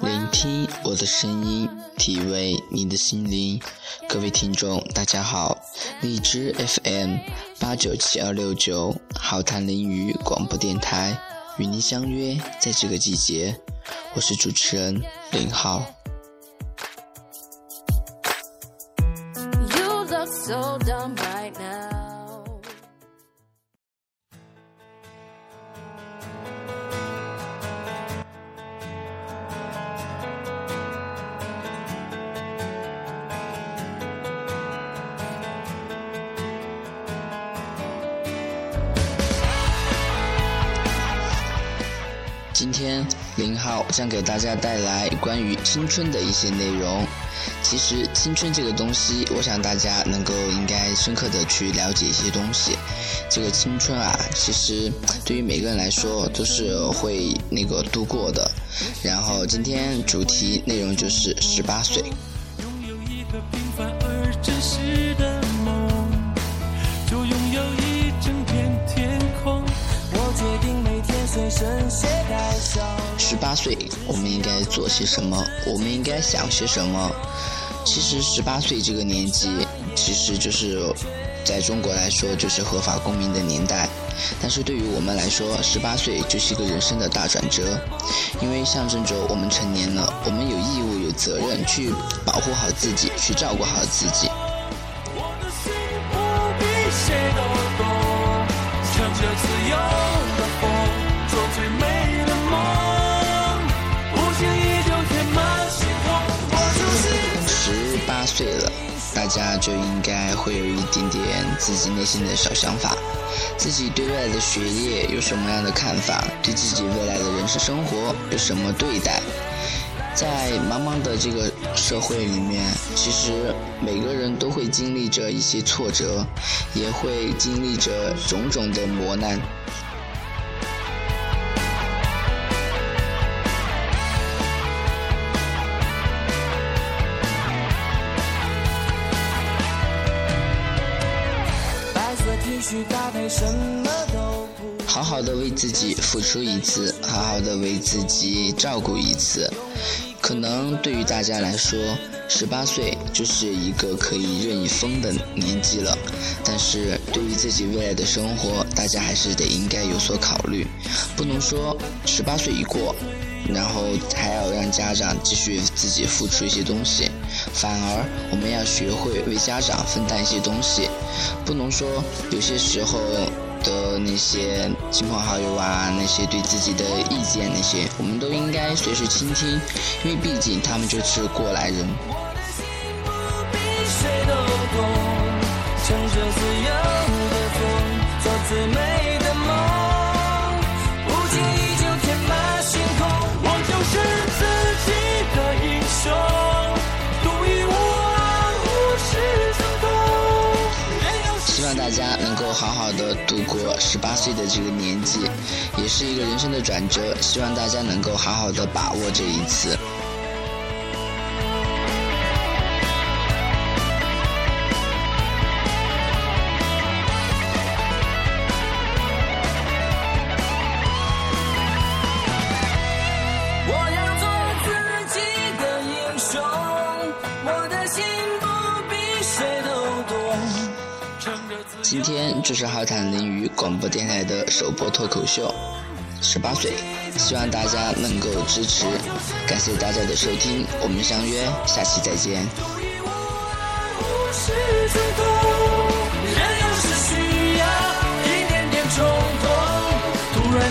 聆听我的声音，体味你的心灵。各位听众，大家好，荔枝 FM 八九七二六九，浩谈林语广播电台，与您相约在这个季节。我是主持人林浩。今天林浩将给大家带来关于青春的一些内容。其实青春这个东西，我想大家能够应该深刻的去了解一些东西。这个青春啊，其实对于每个人来说都是会那个度过的。然后今天主题内容就是十八岁。拥有一个十八岁，我们应该做些什么？我们应该想些什么？其实十八岁这个年纪，其实就是在中国来说就是合法公民的年代。但是对于我们来说，十八岁就是一个人生的大转折，因为象征着我们成年了，我们有义务、有责任去保护好自己，去照顾好自己。岁了，大家就应该会有一点点自己内心的小想法，自己对未来的学业有什么样的看法，对自己未来的人生生活有什么对待？在茫茫的这个社会里面，其实每个人都会经历着一些挫折，也会经历着种种的磨难。好好的为自己付出一次，好好的为自己照顾一次。可能对于大家来说，十八岁就是一个可以任意疯的年纪了。但是对于自己未来的生活，大家还是得应该有所考虑，不能说十八岁一过。然后还要让家长继续自己付出一些东西，反而我们要学会为家长分担一些东西，不能说有些时候的那些亲朋好友啊，那些对自己的意见那些，我们都应该随时倾听，因为毕竟他们就是过来人。家能够好好的度过十八岁的这个年纪，也是一个人生的转折。希望大家能够好好的把握这一次。今天就是浩谈林语广播电台的首播脱口秀，十八岁，希望大家能够支持，感谢大家的收听，我们相约下期再见。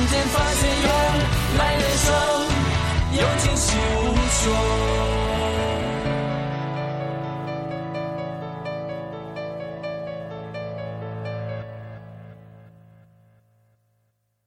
间发现，有来人生有惊喜无穷。